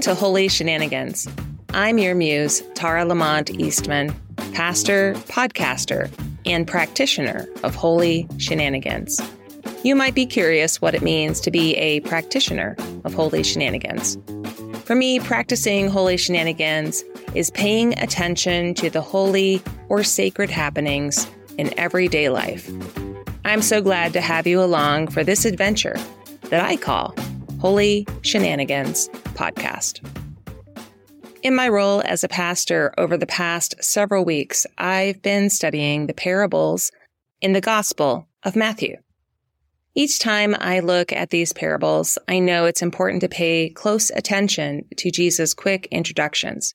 To Holy Shenanigans. I'm your muse, Tara Lamont Eastman, pastor, podcaster, and practitioner of Holy Shenanigans. You might be curious what it means to be a practitioner of Holy Shenanigans. For me, practicing Holy Shenanigans is paying attention to the holy or sacred happenings in everyday life. I'm so glad to have you along for this adventure that I call Holy Shenanigans podcast. In my role as a pastor over the past several weeks, I've been studying the parables in the Gospel of Matthew. Each time I look at these parables, I know it's important to pay close attention to Jesus' quick introductions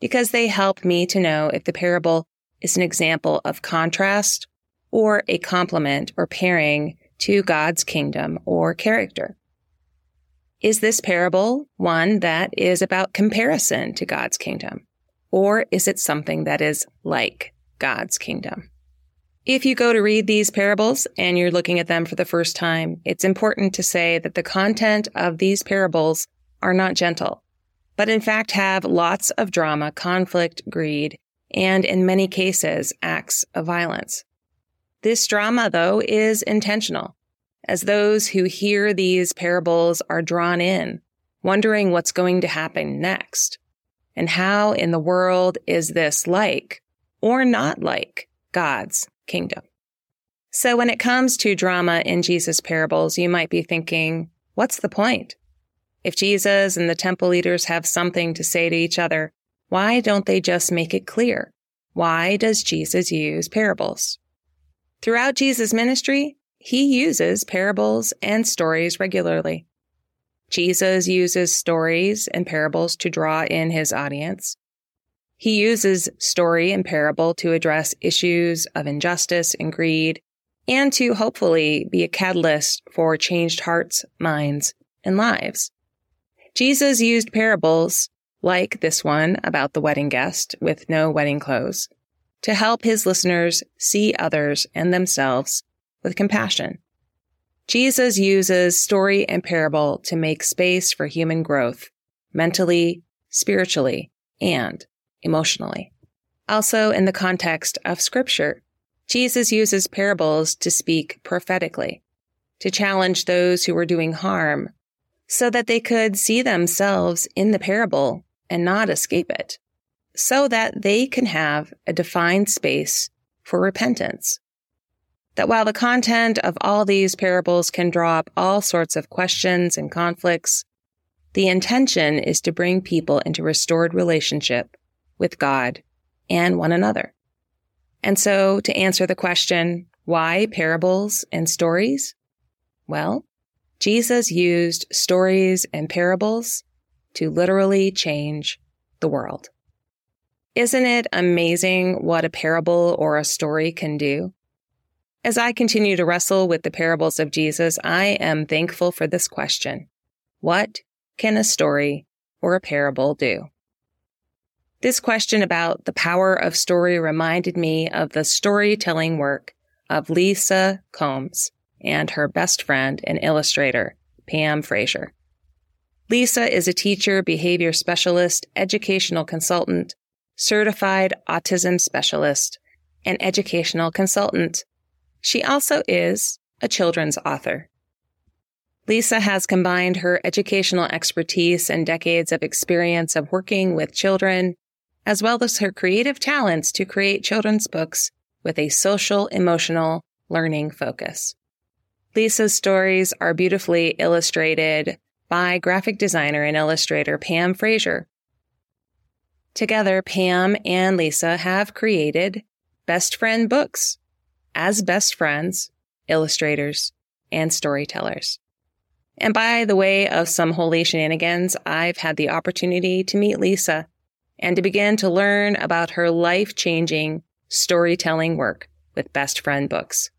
because they help me to know if the parable is an example of contrast or a complement or pairing to God's kingdom or character. Is this parable one that is about comparison to God's kingdom? Or is it something that is like God's kingdom? If you go to read these parables and you're looking at them for the first time, it's important to say that the content of these parables are not gentle, but in fact have lots of drama, conflict, greed, and in many cases, acts of violence. This drama, though, is intentional as those who hear these parables are drawn in, wondering what's going to happen next. And how in the world is this like or not like God's kingdom? So when it comes to drama in Jesus' parables, you might be thinking, what's the point? If Jesus and the temple leaders have something to say to each other, why don't they just make it clear? Why does Jesus use parables? Throughout Jesus' ministry, he uses parables and stories regularly. Jesus uses stories and parables to draw in his audience. He uses story and parable to address issues of injustice and greed and to hopefully be a catalyst for changed hearts, minds, and lives. Jesus used parables like this one about the wedding guest with no wedding clothes to help his listeners see others and themselves with compassion. Jesus uses story and parable to make space for human growth, mentally, spiritually, and emotionally. Also, in the context of scripture, Jesus uses parables to speak prophetically, to challenge those who were doing harm so that they could see themselves in the parable and not escape it, so that they can have a defined space for repentance that while the content of all these parables can draw up all sorts of questions and conflicts, the intention is to bring people into restored relationship with God and one another. And so to answer the question, Why parables and stories? Well, Jesus used stories and parables to literally change the world. Isn't it amazing what a parable or a story can do? As I continue to wrestle with the parables of Jesus, I am thankful for this question. What can a story or a parable do? This question about the power of story reminded me of the storytelling work of Lisa Combs and her best friend and illustrator, Pam Frazier. Lisa is a teacher, behavior specialist, educational consultant, certified autism specialist, and educational consultant. She also is a children's author. Lisa has combined her educational expertise and decades of experience of working with children, as well as her creative talents to create children's books with a social emotional learning focus. Lisa's stories are beautifully illustrated by graphic designer and illustrator Pam Fraser. Together, Pam and Lisa have created Best Friend Books as best friends, illustrators, and storytellers. And by the way of some holy shenanigans, I've had the opportunity to meet Lisa and to begin to learn about her life changing storytelling work with Best Friend Books.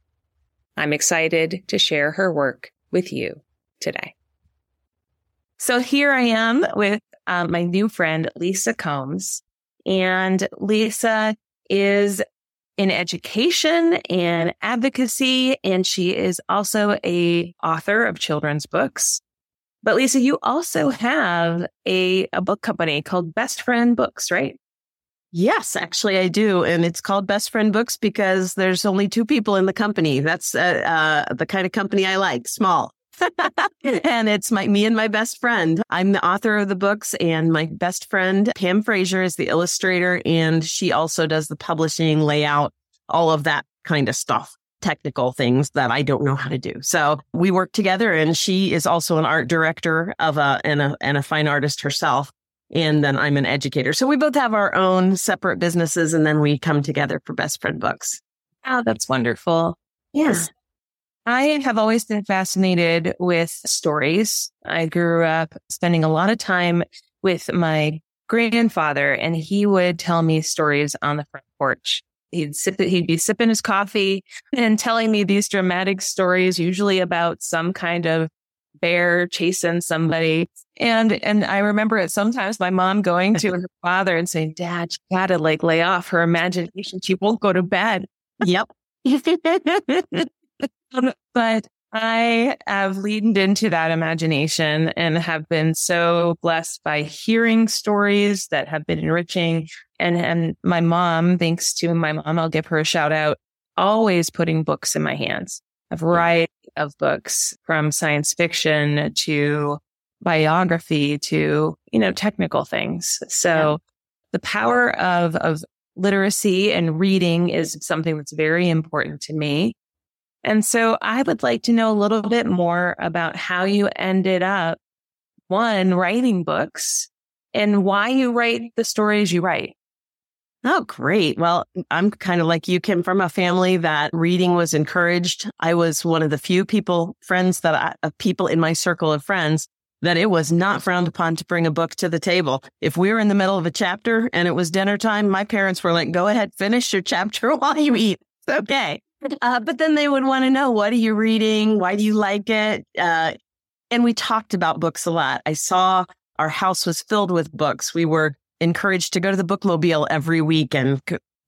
I'm excited to share her work with you today. So here I am with um, my new friend, Lisa Combs. And Lisa is in education and advocacy, and she is also a author of children's books. But Lisa, you also have a, a book company called Best Friend Books, right? Yes, actually, I do. And it's called Best Friend Books because there's only two people in the company. That's uh, uh, the kind of company I like, small. and it's my me and my best friend. I'm the author of the books, and my best friend Pam Fraser is the illustrator, and she also does the publishing, layout, all of that kind of stuff, technical things that I don't know how to do. So we work together, and she is also an art director of a and a and a fine artist herself and then I'm an educator. So we both have our own separate businesses and then we come together for Best Friend Books. Oh, that's wonderful. Yes. I have always been fascinated with stories. I grew up spending a lot of time with my grandfather and he would tell me stories on the front porch. He'd sip he'd be sipping his coffee and telling me these dramatic stories, usually about some kind of bear chasing somebody. And, and I remember it sometimes my mom going to her father and saying, dad, she gotta like lay off her imagination. She won't go to bed. Yep. Um, but I have leaned into that imagination and have been so blessed by hearing stories that have been enriching. And, and my mom, thanks to my mom, I'll give her a shout out, always putting books in my hands a variety of books from science fiction to biography to, you know, technical things. So yeah. the power of, of literacy and reading is something that's very important to me. And so I would like to know a little bit more about how you ended up one writing books and why you write the stories you write. Oh, great. Well, I'm kind of like you, Kim, from a family that reading was encouraged. I was one of the few people, friends that I, uh, people in my circle of friends that it was not frowned upon to bring a book to the table. If we were in the middle of a chapter and it was dinner time, my parents were like, go ahead, finish your chapter while you eat. It's okay. Uh, but then they would want to know, what are you reading? Why do you like it? Uh, and we talked about books a lot. I saw our house was filled with books. We were encouraged to go to the bookmobile every week and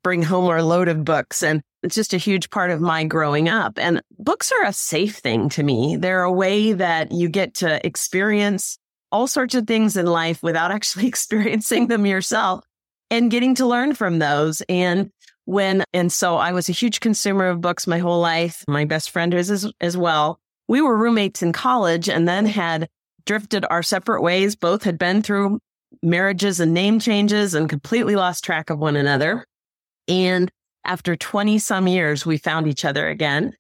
bring home our load of books. And it's just a huge part of my growing up. And books are a safe thing to me. They're a way that you get to experience all sorts of things in life without actually experiencing them yourself and getting to learn from those. And when, and so I was a huge consumer of books my whole life. My best friend is as, as well. We were roommates in college and then had drifted our separate ways. Both had been through marriages and name changes and completely lost track of one another. And after 20 some years, we found each other again.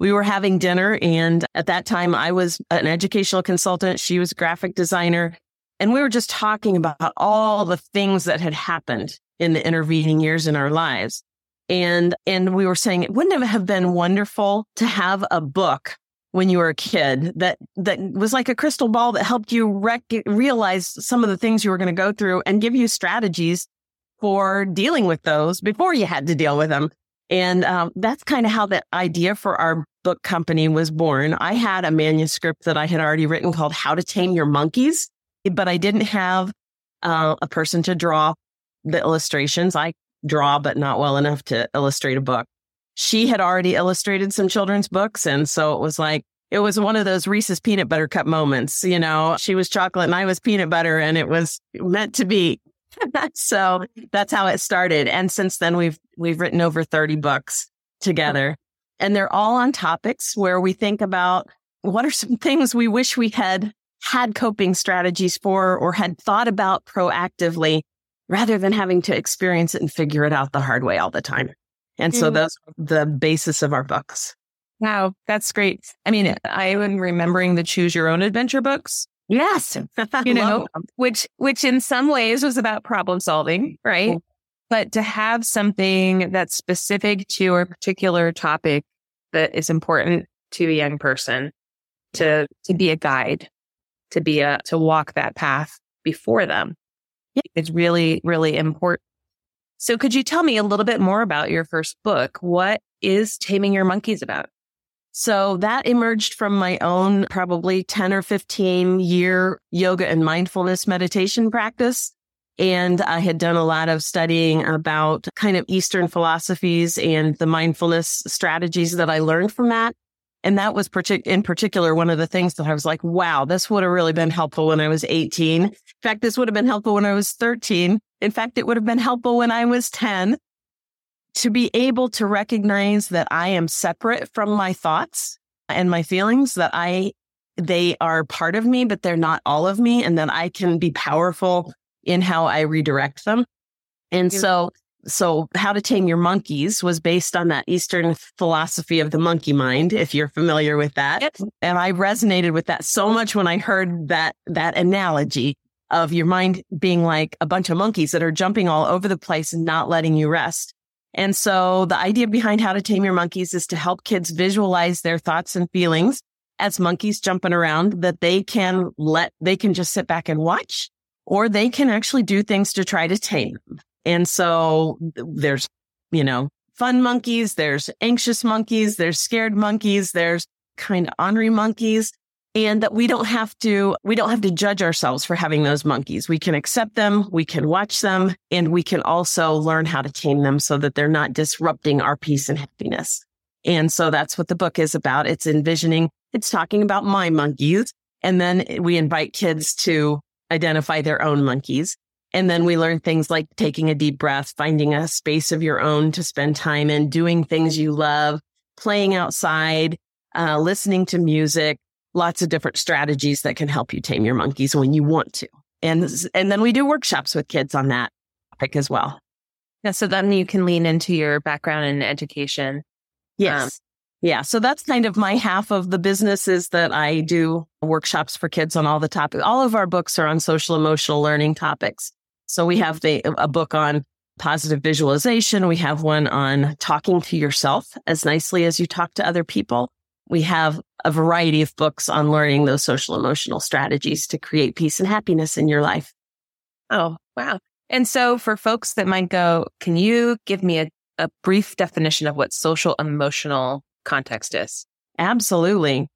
We were having dinner. And at that time, I was an educational consultant. She was a graphic designer. And we were just talking about all the things that had happened in the intervening years in our lives. And, and we were saying it wouldn't have been wonderful to have a book when you were a kid that, that was like a crystal ball that helped you rec- realize some of the things you were going to go through and give you strategies for dealing with those before you had to deal with them. And um, that's kind of how the idea for our book company was born. I had a manuscript that I had already written called How to Tame Your Monkeys, but I didn't have uh, a person to draw the illustrations. I draw, but not well enough to illustrate a book. She had already illustrated some children's books. And so it was like, it was one of those Reese's peanut butter cup moments. You know, she was chocolate and I was peanut butter and it was meant to be. so that's how it started. And since then we've, we've written over 30 books together and they're all on topics where we think about what are some things we wish we had had coping strategies for or had thought about proactively rather than having to experience it and figure it out the hard way all the time. And so mm. those the basis of our books. Wow, that's great. I mean, I'm remembering the choose your own adventure books. Yes. you know, which which in some ways was about problem solving, right? Mm. But to have something that's specific to a particular topic that is important to a young person to to be a guide, to be a to walk that path before them it's really, really important. So could you tell me a little bit more about your first book? What is Taming Your Monkeys about? So that emerged from my own probably 10 or 15 year yoga and mindfulness meditation practice. And I had done a lot of studying about kind of Eastern philosophies and the mindfulness strategies that I learned from that. And that was partic- in particular one of the things that I was like, wow, this would have really been helpful when I was 18. In fact, this would have been helpful when I was 13. In fact, it would have been helpful when I was 10 to be able to recognize that I am separate from my thoughts and my feelings, that I, they are part of me, but they're not all of me, and that I can be powerful in how I redirect them. And so so how to tame your monkeys was based on that eastern philosophy of the monkey mind if you're familiar with that. Yep. and i resonated with that so much when i heard that that analogy of your mind being like a bunch of monkeys that are jumping all over the place and not letting you rest. And so the idea behind how to tame your monkeys is to help kids visualize their thoughts and feelings as monkeys jumping around that they can let they can just sit back and watch or they can actually do things to try to tame them and so there's, you know, fun monkeys, there's anxious monkeys, there's scared monkeys, there's kind of ornery monkeys. And that we don't have to, we don't have to judge ourselves for having those monkeys. We can accept them, we can watch them, and we can also learn how to tame them so that they're not disrupting our peace and happiness. And so that's what the book is about. It's envisioning, it's talking about my monkeys. And then we invite kids to identify their own monkeys. And then we learn things like taking a deep breath, finding a space of your own to spend time in, doing things you love, playing outside, uh, listening to music, lots of different strategies that can help you tame your monkeys when you want to. And, and then we do workshops with kids on that topic as well. Yeah. So then you can lean into your background in education. Yes. Um, yeah. So that's kind of my half of the business is that I do workshops for kids on all the topics. All of our books are on social emotional learning topics. So we have the, a book on positive visualization. We have one on talking to yourself as nicely as you talk to other people. We have a variety of books on learning those social emotional strategies to create peace and happiness in your life. Oh, wow. And so for folks that might go, can you give me a, a brief definition of what social emotional context is? Absolutely.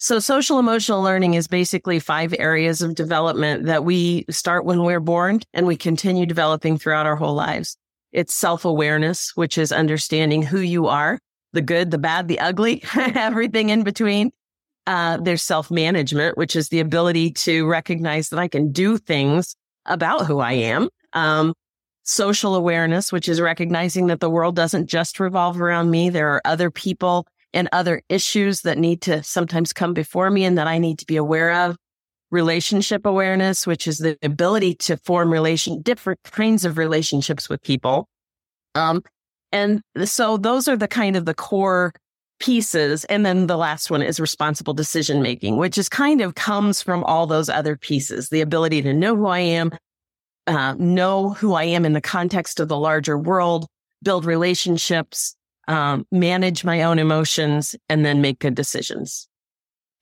So social emotional learning is basically five areas of development that we start when we're born and we continue developing throughout our whole lives. It's self awareness, which is understanding who you are, the good, the bad, the ugly, everything in between. Uh, there's self management, which is the ability to recognize that I can do things about who I am. Um, social awareness, which is recognizing that the world doesn't just revolve around me. There are other people and other issues that need to sometimes come before me and that I need to be aware of. Relationship awareness, which is the ability to form relation, different kinds of relationships with people. Um, and so those are the kind of the core pieces. And then the last one is responsible decision making, which is kind of comes from all those other pieces, the ability to know who I am, uh, know who I am in the context of the larger world, build relationships, um, manage my own emotions, and then make good decisions.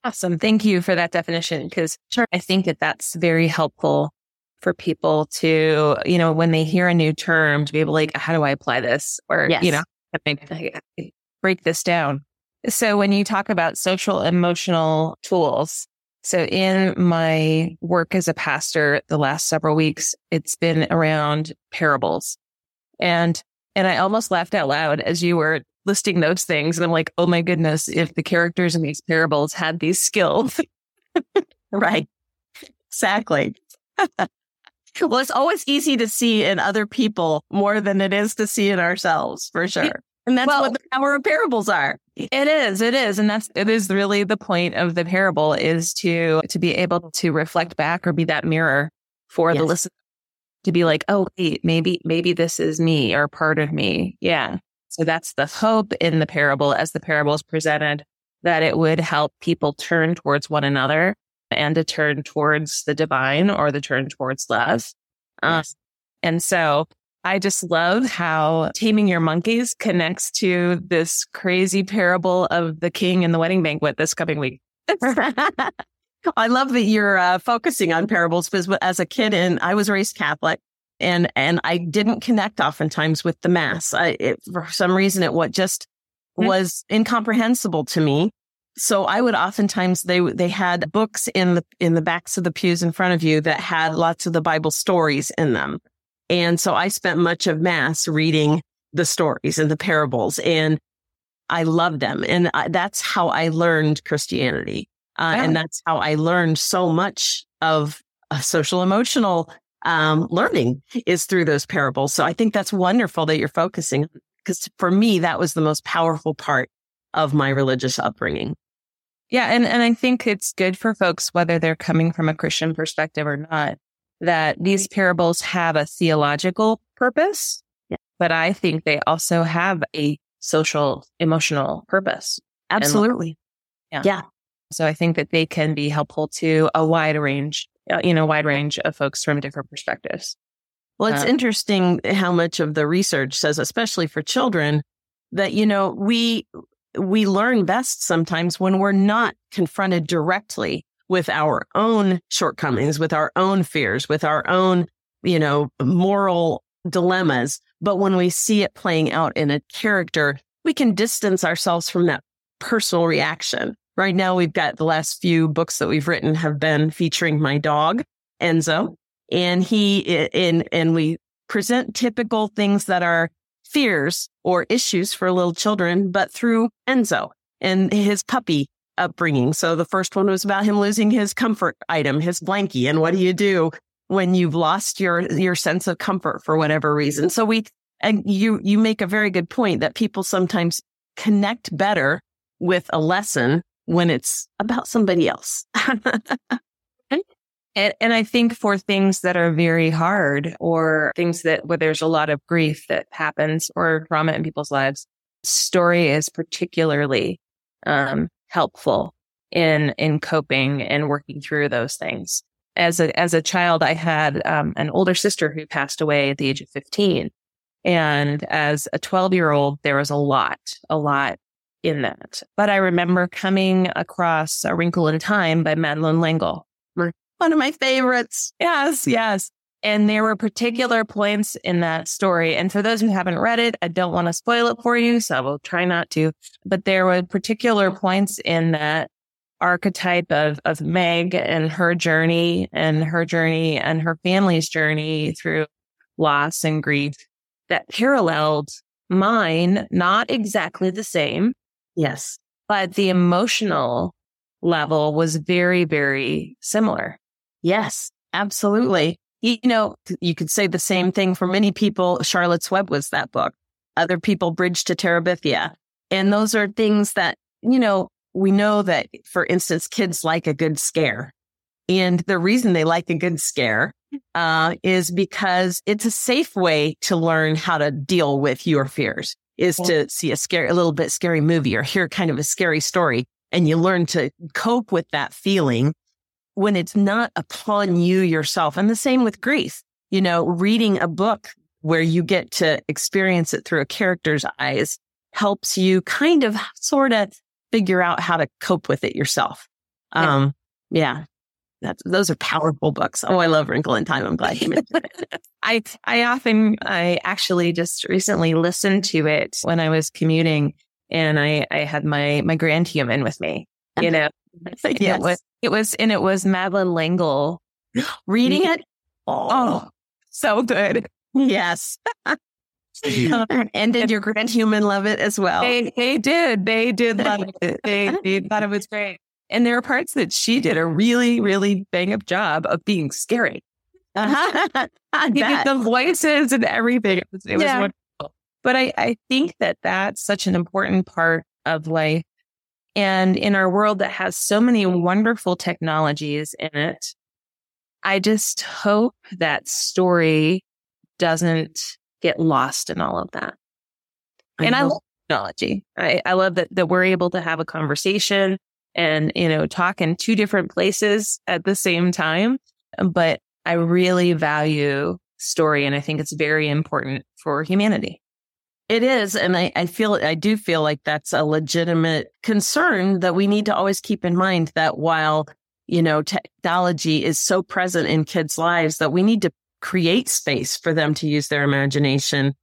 Awesome. Thank you for that definition because sure. I think that that's very helpful for people to, you know, when they hear a new term to be able to like, how do I apply this? Or, yes. you know, break this down. So when you talk about social emotional tools, so in my work as a pastor the last several weeks, it's been around parables. And and I almost laughed out loud as you were listing those things. And I'm like, oh my goodness, if the characters in these parables had these skills. right. Exactly. well, it's always easy to see in other people more than it is to see in ourselves, for sure. And that's well, what the power of parables are. It is. It is. And that's, it is really the point of the parable is to, to be able to reflect back or be that mirror for yes. the listener to be like, oh, wait, maybe, maybe this is me or part of me. Yeah. So that's the hope in the parable as the parable is presented that it would help people turn towards one another and to turn towards the divine or the turn towards love. Um, and so I just love how taming your monkeys connects to this crazy parable of the king and the wedding banquet this coming week. I love that you're uh, focusing on parables because as a kid, and I was raised Catholic, and and I didn't connect oftentimes with the mass. I, it, for some reason, it what just mm-hmm. was incomprehensible to me. So I would oftentimes they they had books in the in the backs of the pews in front of you that had lots of the Bible stories in them, and so I spent much of mass reading the stories and the parables, and I loved them, and I, that's how I learned Christianity. Uh, And that's how I learned so much of social emotional um, learning is through those parables. So I think that's wonderful that you're focusing because for me, that was the most powerful part of my religious upbringing. Yeah. And, and I think it's good for folks, whether they're coming from a Christian perspective or not, that these parables have a theological purpose, yeah. but I think they also have a social emotional purpose. Absolutely. And, yeah. Yeah. So I think that they can be helpful to a wide range, uh, you know, wide range of folks from different perspectives. Well, it's um, interesting how much of the research says, especially for children, that, you know, we, we learn best sometimes when we're not confronted directly with our own shortcomings, with our own fears, with our own, you know, moral dilemmas. But when we see it playing out in a character, we can distance ourselves from that personal reaction Right now, we've got the last few books that we've written have been featuring my dog, Enzo. And he, in, and we present typical things that are fears or issues for little children, but through Enzo and his puppy upbringing. So the first one was about him losing his comfort item, his blankie. And what do you do when you've lost your, your sense of comfort for whatever reason? So we, and you, you make a very good point that people sometimes connect better with a lesson when it's about somebody else. And, and I think for things that are very hard or things that where there's a lot of grief that happens or trauma in people's lives, story is particularly um, helpful in in coping and working through those things. As a as a child, I had um, an older sister who passed away at the age of 15. And as a 12 year old, there was a lot, a lot in that. But I remember coming across A Wrinkle in Time by Madeleine L'Engle. One of my favorites. Yes, yes. And there were particular points in that story. And for those who haven't read it, I don't want to spoil it for you, so I will try not to. But there were particular points in that archetype of, of Meg and her journey and her journey and her family's journey through loss and grief that paralleled mine, not exactly the same, Yes. But the emotional level was very, very similar. Yes, absolutely. You know, you could say the same thing for many people. Charlotte's Web was that book. Other people, Bridge to Terabithia. And those are things that, you know, we know that, for instance, kids like a good scare. And the reason they like a good scare uh, is because it's a safe way to learn how to deal with your fears is to see a scary, a little bit scary movie or hear kind of a scary story. And you learn to cope with that feeling when it's not upon you yourself. And the same with grief. You know, reading a book where you get to experience it through a character's eyes helps you kind of sort of figure out how to cope with it yourself. Um, yeah. That's, those are powerful books. Oh, I love Wrinkle in Time. I'm glad you mentioned it. I, I often, I actually just recently listened to it when I was commuting and I, I had my, my grand human with me, you know, yes. it was, it was, and it was Madeleine L'Engle reading it. Oh, oh so good. Yes. and did your grand human love it as well? They, they did. They did love it. They, they thought it was great. And there are parts that she did a really, really bang up job of being scary. Uh-huh. the voices and everything. It was, it yeah. was wonderful. But I, I think that that's such an important part of life. And in our world that has so many wonderful technologies in it, I just hope that story doesn't get lost in all of that. I and know. I love technology. I, I love that, that we're able to have a conversation and, you know, talk in two different places at the same time. But I really value story and I think it's very important for humanity. It is. And I, I feel, I do feel like that's a legitimate concern that we need to always keep in mind that while, you know, technology is so present in kids' lives that we need to create space for them to use their imagination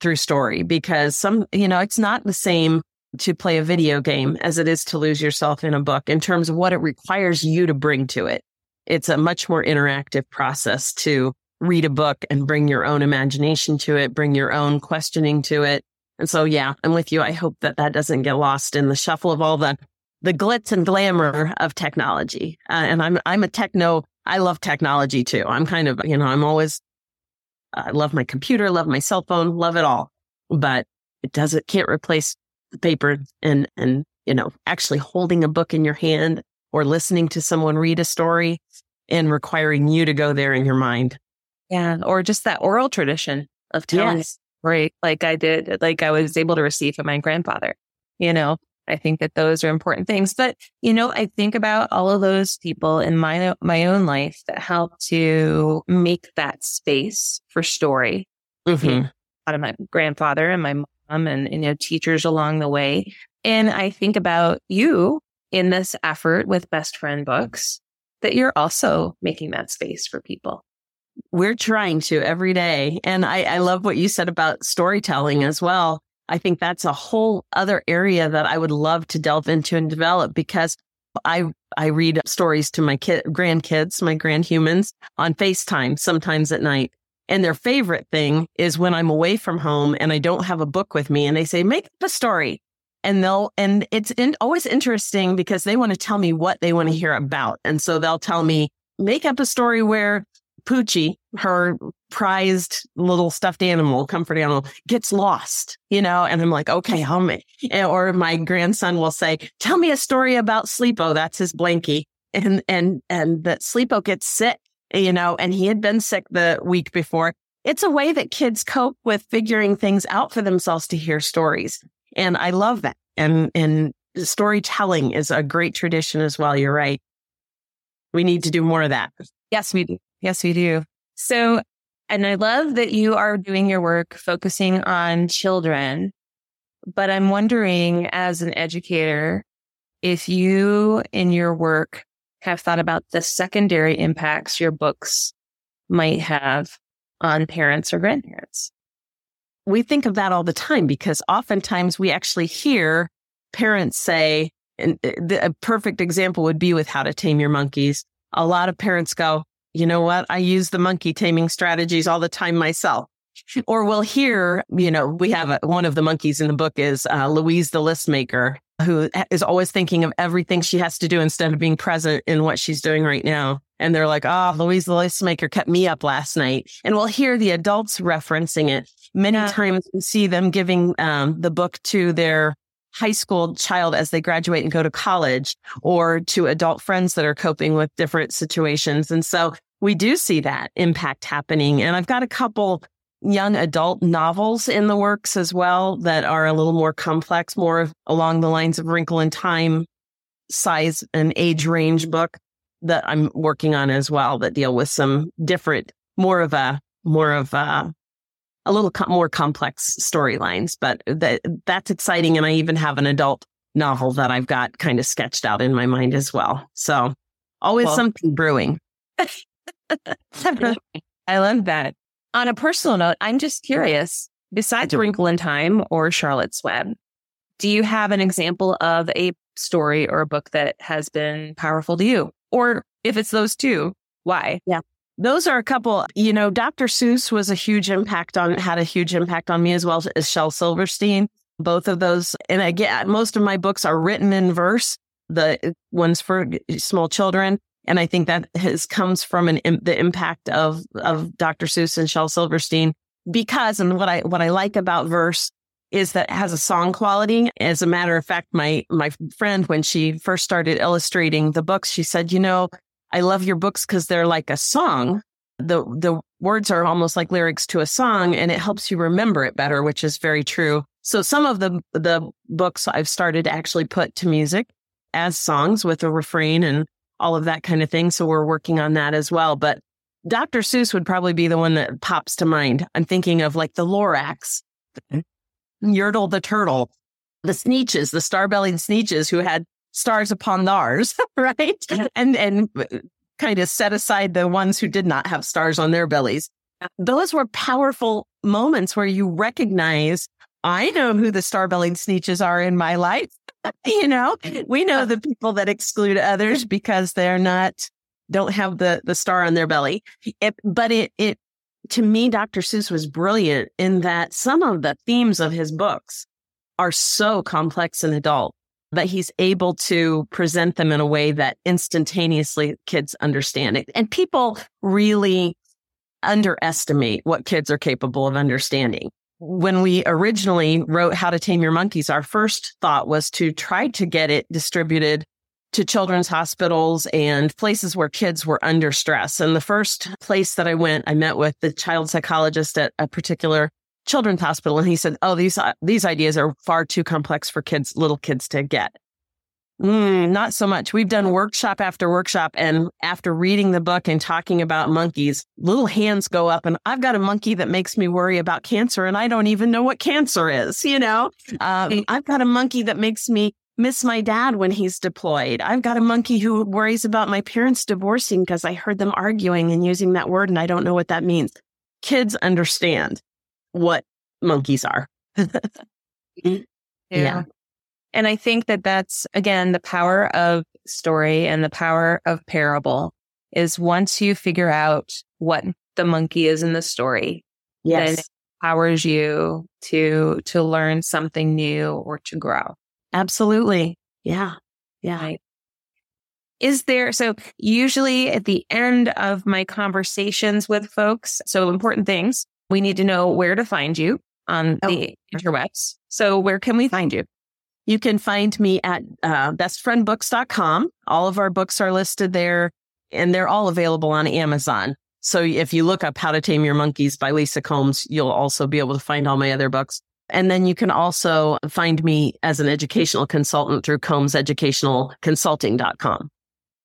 through story because some, you know, it's not the same to play a video game as it is to lose yourself in a book in terms of what it requires you to bring to it. It's a much more interactive process to read a book and bring your own imagination to it, bring your own questioning to it. And so, yeah, I'm with you. I hope that that doesn't get lost in the shuffle of all the, the glitz and glamour of technology. Uh, and I'm, I'm a techno, I love technology too. I'm kind of, you know, I'm always, I love my computer, love my cell phone, love it all, but it doesn't, can't replace paper and, and, you know, actually holding a book in your hand or listening to someone read a story and requiring you to go there in your mind. Yeah. Or just that oral tradition of telling yes. story like I did, like I was able to receive from my grandfather. You know, I think that those are important things. But, you know, I think about all of those people in my, my own life that help to make that space for story. Mm-hmm. Out of my grandfather and my mom Um, and, you know, teachers along the way. And I think about you in this effort with best friend books that you're also making that space for people. We're trying to every day. And I, I love what you said about storytelling as well. I think that's a whole other area that I would love to delve into and develop because I I read stories to my kid grandkids, my grandhumans on FaceTime sometimes at night. And their favorite thing is when I'm away from home and I don't have a book with me and they say, make up a story. And they'll and it's in, always interesting because they want to tell me what they want to hear about. And so they'll tell me make up a story where poochie her prized little stuffed animal comfort animal gets lost you know? And i'm like okay how me or my grandson will say tell me a story about sleepo that's his blankie and and and that sleepo gets sick you know and he had been sick the week before it's a way that kids cope with figuring things out for themselves to hear stories and I love that. And, and storytelling is a great tradition as well. You're right. We need to do more of that. Yes, we do. Yes, we do. So, and I love that you are doing your work focusing on children, but I'm wondering as an educator, if you in your work have thought about the secondary impacts your books might have on parents or grandparents we think of that all the time because oftentimes we actually hear parents say, and uh, a perfect example would be with how to tame your monkeys. A lot of parents go, you know what? I use the monkey taming strategies all the time myself. Or we'll hear, you know, we have a, one of the monkeys in the book is uh, Louise the list maker, who is always thinking of everything she has to do instead of being present in what she's doing right now. And they're like, oh, Louise the list maker kept me up last night. And we'll hear the adults referencing it. Many yeah. times we see them giving um, the book to their high school child as they graduate and go to college or to adult friends that are coping with different situations. And so we do see that impact happening. And I've got a couple young adult novels in the works as well that are a little more complex, more along the lines of Wrinkle in Time size and age range book that I'm working on as well that deal with some different, more of a, more of a a little co- more complex storylines, but that, that's exciting. And I even have an adult novel that I've got kind of sketched out in my mind as well. So always well, something brewing. I love that. On a personal note, I'm just curious, besides Wrinkle in Time or Charlotte's Web, do you have an example of a story or a book that has been powerful to you? Or if it's those two, why? Yeah. Those are a couple, you know, Dr. Seuss was a huge impact on, had a huge impact on me as well as Shel Silverstein. Both of those. And again, most of my books are written in verse, the uh, ones for small children. And I think that has comes from an, the impact of, of Dr. Seuss and Shel Silverstein because, and what I, what I like about verse is that has a song quality. As a matter of fact, my, my friend, when she first started illustrating the books, she said, you know, I love your books because they're like a song. The, the words are almost like lyrics to a song and it helps you remember it better, which is very true. So some of the, the books I've started to actually put to music as songs with a refrain and all of that kind of thing. So we're working on that as well. But Dr. Seuss would probably be the one that pops to mind. I'm thinking of like the Lorax, mm-hmm. Yertle the Turtle, the Sneetches, the star-bellied Sneetches who had stars upon theirs, right? Mm-hmm. And and uh, kind of set aside the ones who did not have stars on their bellies. Those were powerful moments where you recognize I know who the star-bellied Sneetches are in my life. you know, we know uh the people that exclude others because they're not don't have the the star on their belly. It, but it it to me, Dr. Seuss was brilliant in that some of the themes of his books are so complex and adult that he's able to present them in a way that instantaneously kids understand it. And people really underestimate what kids are capable of understanding when we originally wrote How to Tame Your Monkeys, our first thought was to try to get it distributed to children's hospitals and places where kids were under stress. And the first place that I went, I met with the child psychologist at a particular children's hospital. And he said, Oh, these, these ideas are far too complex for kids, little kids to get. Mm, not so much. We've done workshop after workshop. And after reading the book and talking about monkeys, little hands go up. And I've got a monkey that makes me worry about cancer, and I don't even know what cancer is. You know, um, I've got a monkey that makes me miss my dad when he's deployed. I've got a monkey who worries about my parents divorcing because I heard them arguing and using that word, and I don't know what that means. Kids understand what monkeys are. yeah. yeah. And I think that that's again the power of story and the power of parable is once you figure out what the monkey is in the story, yes. then it empowers you to to learn something new or to grow. Absolutely. Yeah. Yeah. Right. Is there so usually at the end of my conversations with folks, so important things, we need to know where to find you on oh. the interwebs. So where can we find you? You can find me at uh, bestfriendbooks.com. All of our books are listed there and they're all available on Amazon. So if you look up How to Tame Your Monkeys by Lisa Combs, you'll also be able to find all my other books. And then you can also find me as an educational consultant through combseducationalconsulting.com.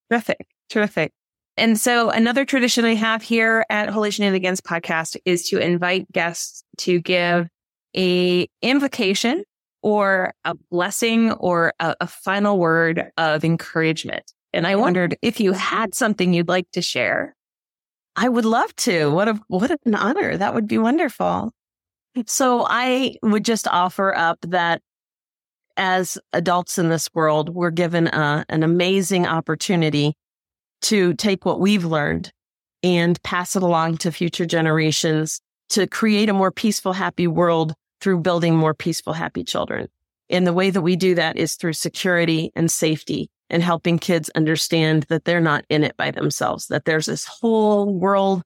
Terrific. Terrific. And so another tradition I have here at Holy Shenanigans podcast is to invite guests to give a invocation or a blessing or a, a final word of encouragement. And I wondered if you had something you'd like to share. I would love to. What a what an honor. That would be wonderful. So I would just offer up that as adults in this world, we're given a, an amazing opportunity to take what we've learned and pass it along to future generations to create a more peaceful, happy world through building more peaceful, happy children. And the way that we do that is through security and safety and helping kids understand that they're not in it by themselves, that there's this whole world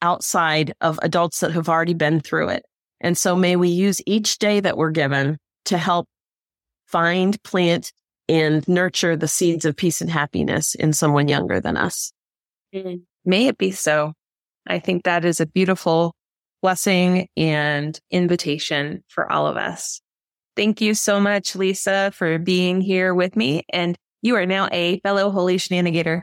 outside of adults that have already been through it. And so may we use each day that we're given to help find, plant, and nurture the seeds of peace and happiness in someone younger than us. Mm. May it be so. I think that is a beautiful blessing and invitation for all of us. Thank you so much, Lisa, for being here with me. And you are now a fellow Holy Shenanigator.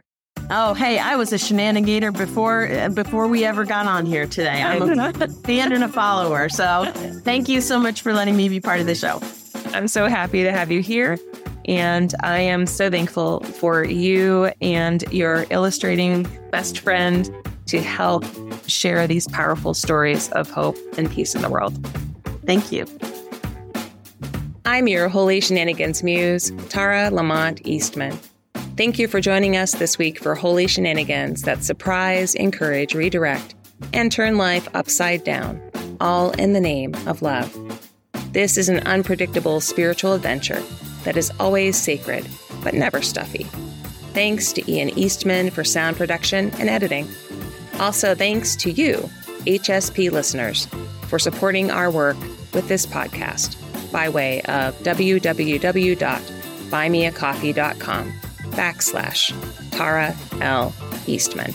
Oh, hey, I was a shenanigator before uh, before we ever got on here today. I'm a fan and a follower. So thank you so much for letting me be part of the show. I'm so happy to have you here. And I am so thankful for you and your illustrating best friend to help share these powerful stories of hope and peace in the world. Thank you. I'm your Holy Shenanigans Muse, Tara Lamont Eastman. Thank you for joining us this week for Holy Shenanigans that surprise, encourage, redirect, and turn life upside down, all in the name of love. This is an unpredictable spiritual adventure that is always sacred, but never stuffy. Thanks to Ian Eastman for sound production and editing. Also, thanks to you, HSP listeners, for supporting our work with this podcast by way of www.buymeacoffee.com backslash Tara L. Eastman.